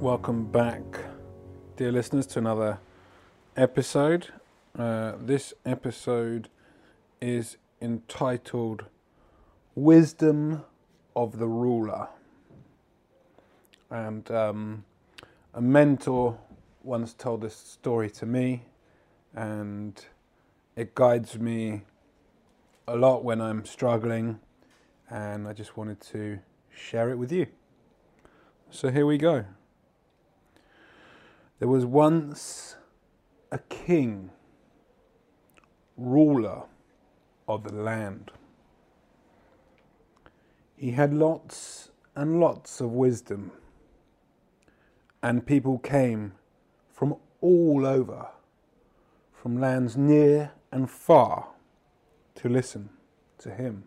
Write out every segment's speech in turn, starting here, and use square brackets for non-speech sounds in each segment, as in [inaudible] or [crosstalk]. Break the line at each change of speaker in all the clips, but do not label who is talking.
Welcome back, dear listeners, to another episode. Uh, this episode is entitled Wisdom of the Ruler. And um, a mentor once told this story to me, and it guides me a lot when I'm struggling, and I just wanted to share it with you. So here we go. There was once a king, ruler of the land. He had lots and lots of wisdom, and people came from all over, from lands near and far, to listen to him.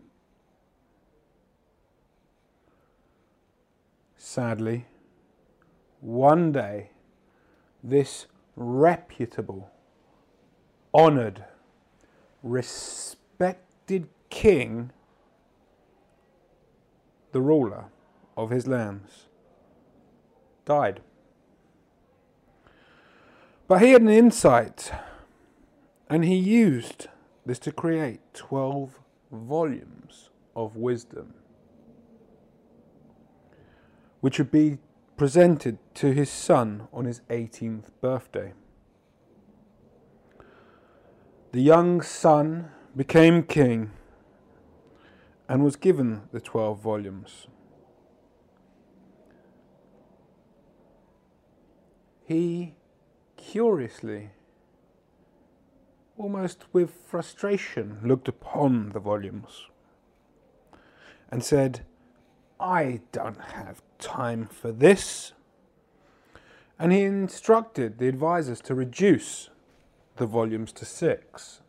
Sadly, one day, this reputable, honored, respected king, the ruler of his lands, died. But he had an insight, and he used this to create 12 volumes of wisdom, which would be presented to his son on his 18th birthday. The young son became king and was given the 12 volumes. He curiously, almost with frustration, looked upon the volumes and said, I don't have time for this. And he instructed the advisors to reduce the volumes to six.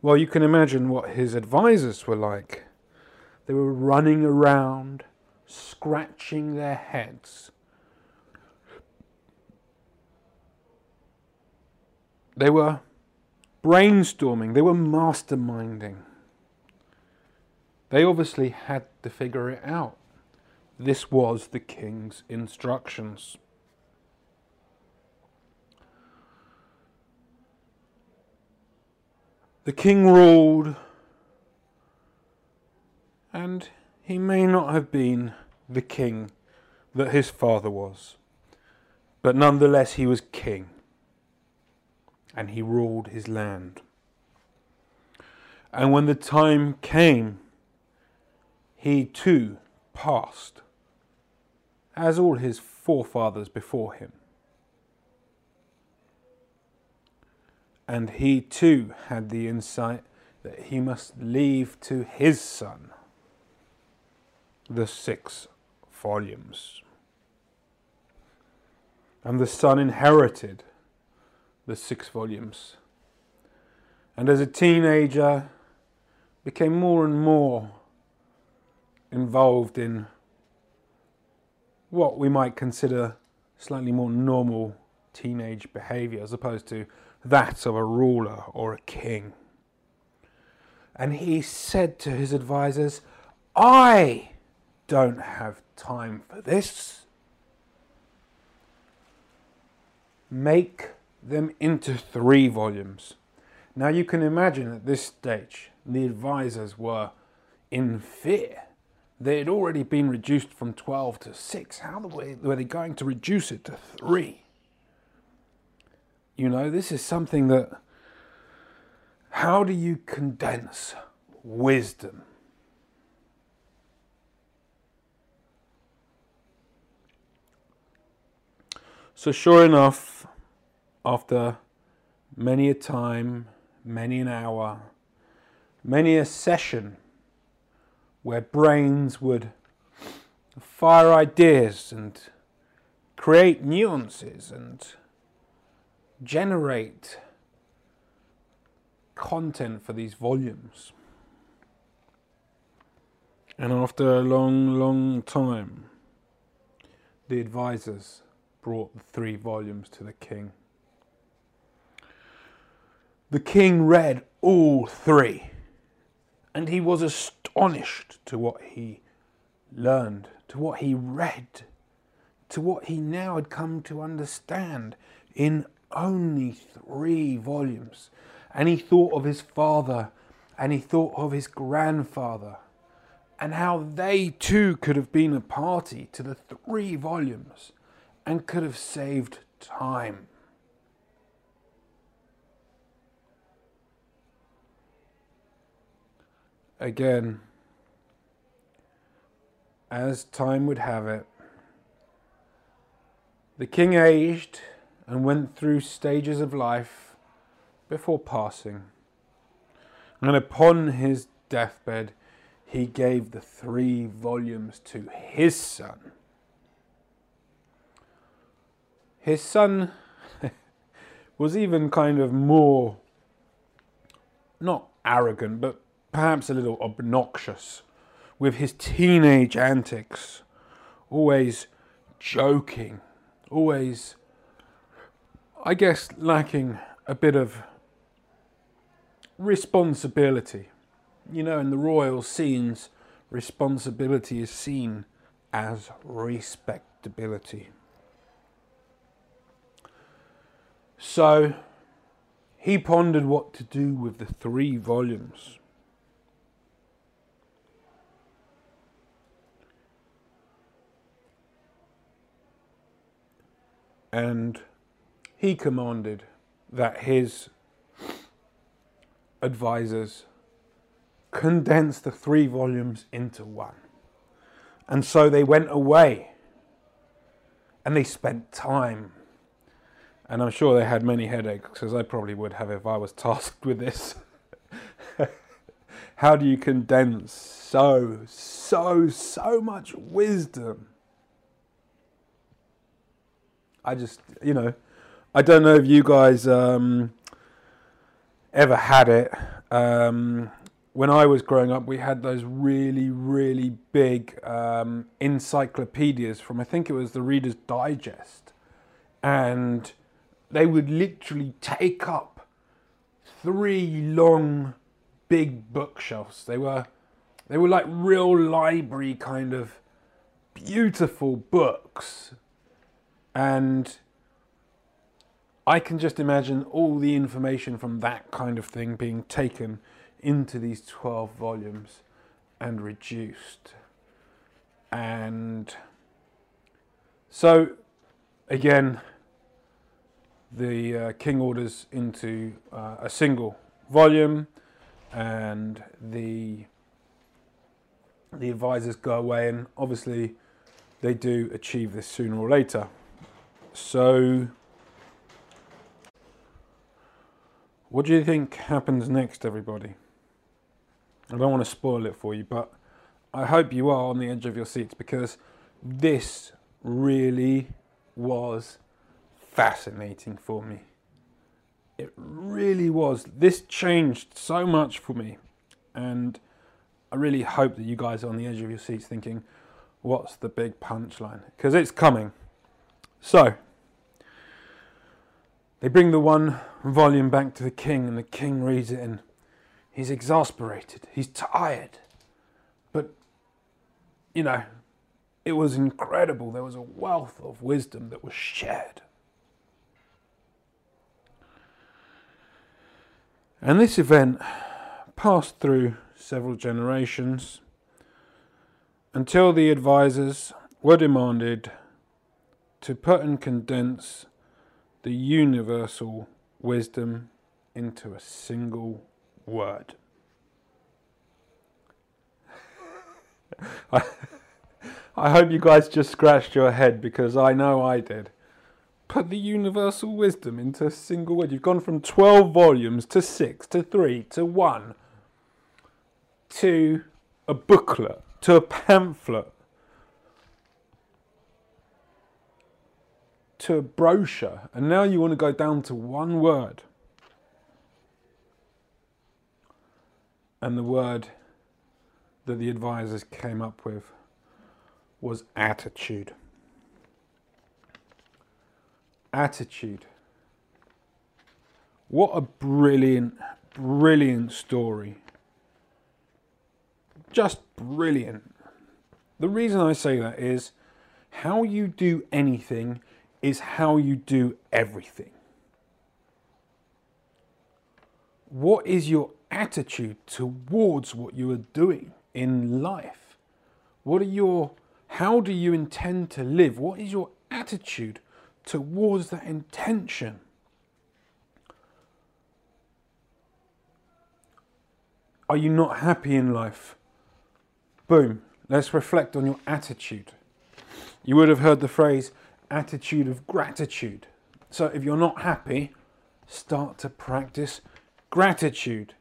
Well, you can imagine what his advisors were like. They were running around, scratching their heads. They were brainstorming, they were masterminding. They obviously had to figure it out. This was the king's instructions. The king ruled, and he may not have been the king that his father was, but nonetheless he was king, and he ruled his land. And when the time came he too passed, as all his forefathers before him. And he too had the insight that he must leave to his son the six volumes. And the son inherited the six volumes. And as a teenager, became more and more involved in what we might consider slightly more normal teenage behavior as opposed to that of a ruler or a king. And he said to his advisors, I don't have time for this. Make them into three volumes. Now you can imagine at this stage the advisors were in fear they had already been reduced from 12 to 6. How were they going to reduce it to 3? You know, this is something that. How do you condense wisdom? So, sure enough, after many a time, many an hour, many a session where brains would fire ideas and create nuances and generate content for these volumes. And after a long, long time, the advisors brought the three volumes to the king. The king read all three, and he was astonished to what he learned, to what he read, to what he now had come to understand in only three volumes. And he thought of his father and he thought of his grandfather and how they too could have been a party to the three volumes and could have saved time. Again, as time would have it, the king aged and went through stages of life before passing. And upon his deathbed, he gave the three volumes to his son. His son [laughs] was even kind of more, not arrogant, but perhaps a little obnoxious with his teenage antics, always joking, always, I guess, lacking a bit of responsibility. You know, in the royal scenes, responsibility is seen as respectability. So he pondered what to do with the three volumes. And he commanded that his advisors condense the three volumes into one. And so they went away and they spent time. And I'm sure they had many headaches, as I probably would have if I was [laughs] tasked with this. [laughs] How do you condense so, so, so much wisdom I just, you know, I don't know if you guys um, ever had it. Um, when I was growing up, we had those really, really big um, encyclopedias from, I think it was the Reader's Digest. And they would literally take up three long, big bookshelves. They were, they were like real library kind of beautiful books and I can just imagine all the information from that kind of thing being taken into these 12 volumes and reduced. And so, again, the uh, king orders into uh, a single volume, and the the advisors go away, and obviously they do achieve this sooner or later. So, what do you think happens next, everybody? I don't want to spoil it for you, but I hope you are on the edge of your seats because this really was fascinating for me. It really was. This changed so much for me. And I really hope that you guys are on the edge of your seats thinking, what's the big punchline? Because it's coming. So, they bring the one volume back to the king, and the king reads it, and he's exasperated. He's tired. But, you know, it was incredible. There was a wealth of wisdom that was shared. And this event passed through several generations until the advisors were demanded to put and condense the universal wisdom into a single word. [laughs] I, hope you guys just scratched your head because I know I did. Put the universal wisdom into a single word. You've gone from 12 volumes to 6 to 3 to 1 to a booklet to a pamphlet to a brochure and now you want to go down to one word. And the word that the advisors came up with was attitude. Attitude. What a brilliant, brilliant story. Just brilliant. The reason I say that is how you do anything is how you do everything. What is your attitude towards what you are doing in life? What are your how do you intend to live? What is your attitude towards that intention? Are you not happy in life? Boom. Let's reflect on your attitude. You would have heard the phrase attitude of gratitude. So if you're not happy, start to practice gratitude.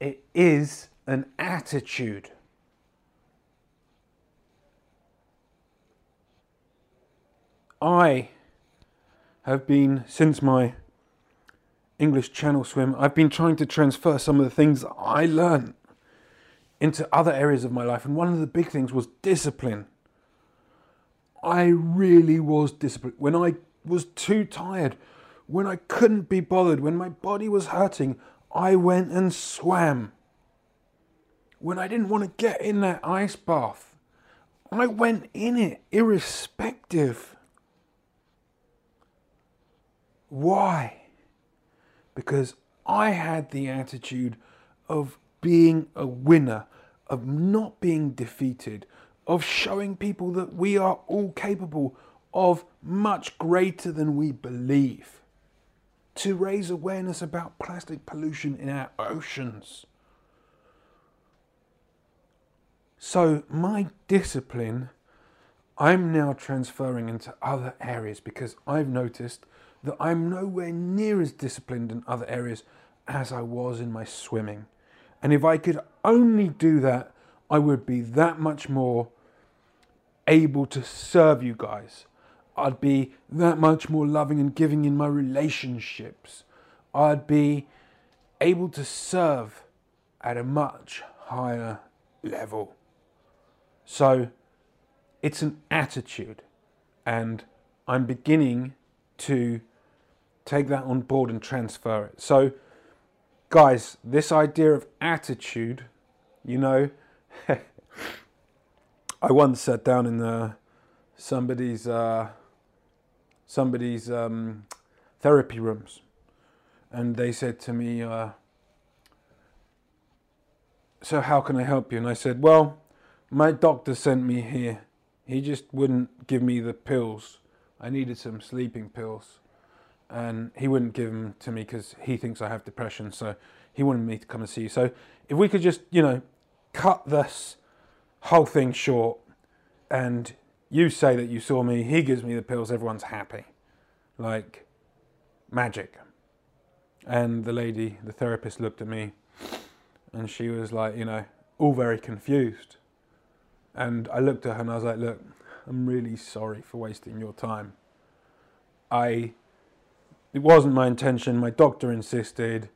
It is an attitude. I have been, since my English Channel swim, I've been trying to transfer some of the things I learned into other areas of my life. And one of the big things was discipline. I really was disciplined. When I was too tired, when I couldn't be bothered, when my body was hurting, I went and swam. When I didn't want to get in that ice bath, I went in it irrespective. Why? Because I had the attitude of being a winner, of not being defeated, of showing people that we are all capable of much greater than we believe. To raise awareness about plastic pollution in our oceans. So, my discipline, I'm now transferring into other areas because I've noticed that I'm nowhere near as disciplined in other areas as I was in my swimming. And if I could only do that, I would be that much more able to serve you guys. I'd be that much more loving and giving in my relationships. I'd be able to serve at a much higher level. So it's an attitude, and I'm beginning to take that on board and transfer it. So, guys, this idea of attitude, you know, [laughs] I once sat down in the, somebody's uh, somebody's um, therapy rooms, and they said to me, uh, "So how can I help you?" And I said, "Well, my doctor sent me here. He just wouldn't give me the pills. I needed some sleeping pills." and he wouldn't give them to me because he thinks I have depression. So he wanted me to come and see you. So if we could just, you know, cut this whole thing short, and you say that you saw me, he gives me the pills, everyone's happy, like magic. And the lady, the therapist, looked at me, and she was like, you know, all very confused. And I looked at her and I was like, look, I'm really sorry for wasting your time. I it wasn't my intention. My doctor insisted.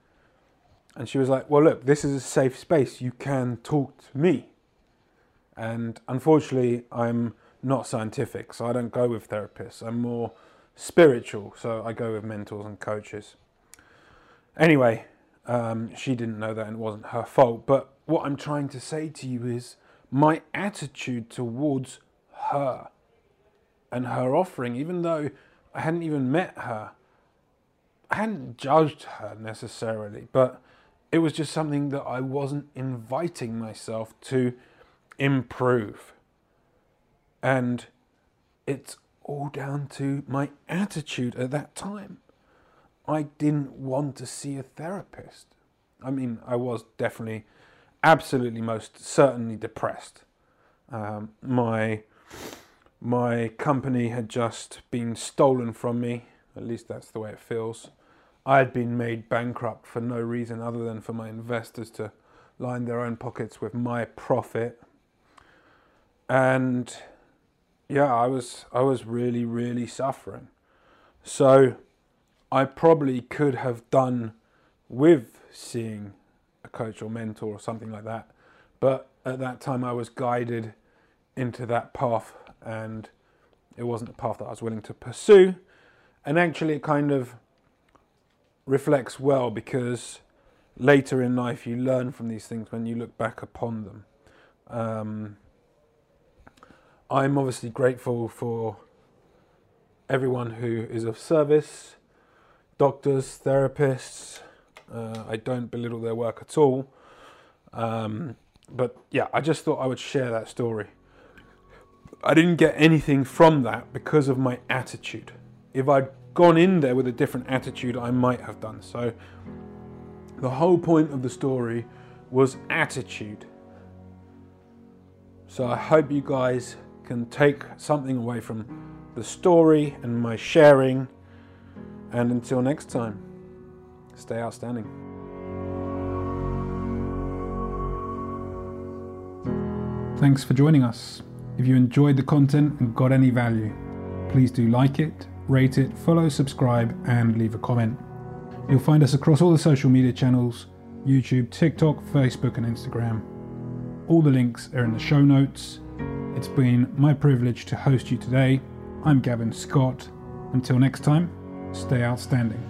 And she was like, Well, look, this is a safe space. You can talk to me. And unfortunately, I'm not scientific, so I don't go with therapists. I'm more spiritual, so I go with mentors and coaches. Anyway, um, she didn't know that and it wasn't her fault. But what I'm trying to say to you is my attitude towards her and her offering, even though I hadn't even met her, I hadn't judged her necessarily, but it was just something that I wasn't inviting myself to improve. And it's all down to my attitude at that time. I didn't want to see a therapist. I mean, I was definitely, absolutely, most certainly depressed. Um, my my company had just been stolen from me. At least that's the way it feels. I had been made bankrupt for no reason other than for my investors to line their own pockets with my profit. And yeah, I was I was really really suffering. So I probably could have done with seeing a coach or mentor or something like that. But at that time, I was guided into that path, and it wasn't a path that I was willing to pursue. And actually, it kind of reflects well because later in life you learn from these things when you look back upon them. Um, I'm obviously grateful for everyone who is of service doctors, therapists. Uh, I don't belittle their work at all. Um, but yeah, I just thought I would share that story. I didn't get anything from that because of my attitude. If I'd gone in there with a different attitude, I might have done. So the whole point of the story was attitude. So I hope you guys can take something away from the story and my sharing. And until next time, stay outstanding. Thanks for joining us. If you enjoyed the content and got any value, please do like it, rate it, follow, subscribe, and leave a comment. You'll find us across all the social media channels YouTube, TikTok, Facebook, and Instagram. All the links are in the show notes. It's been my privilege to host you today. I'm Gavin Scott. Until next time, stay outstanding.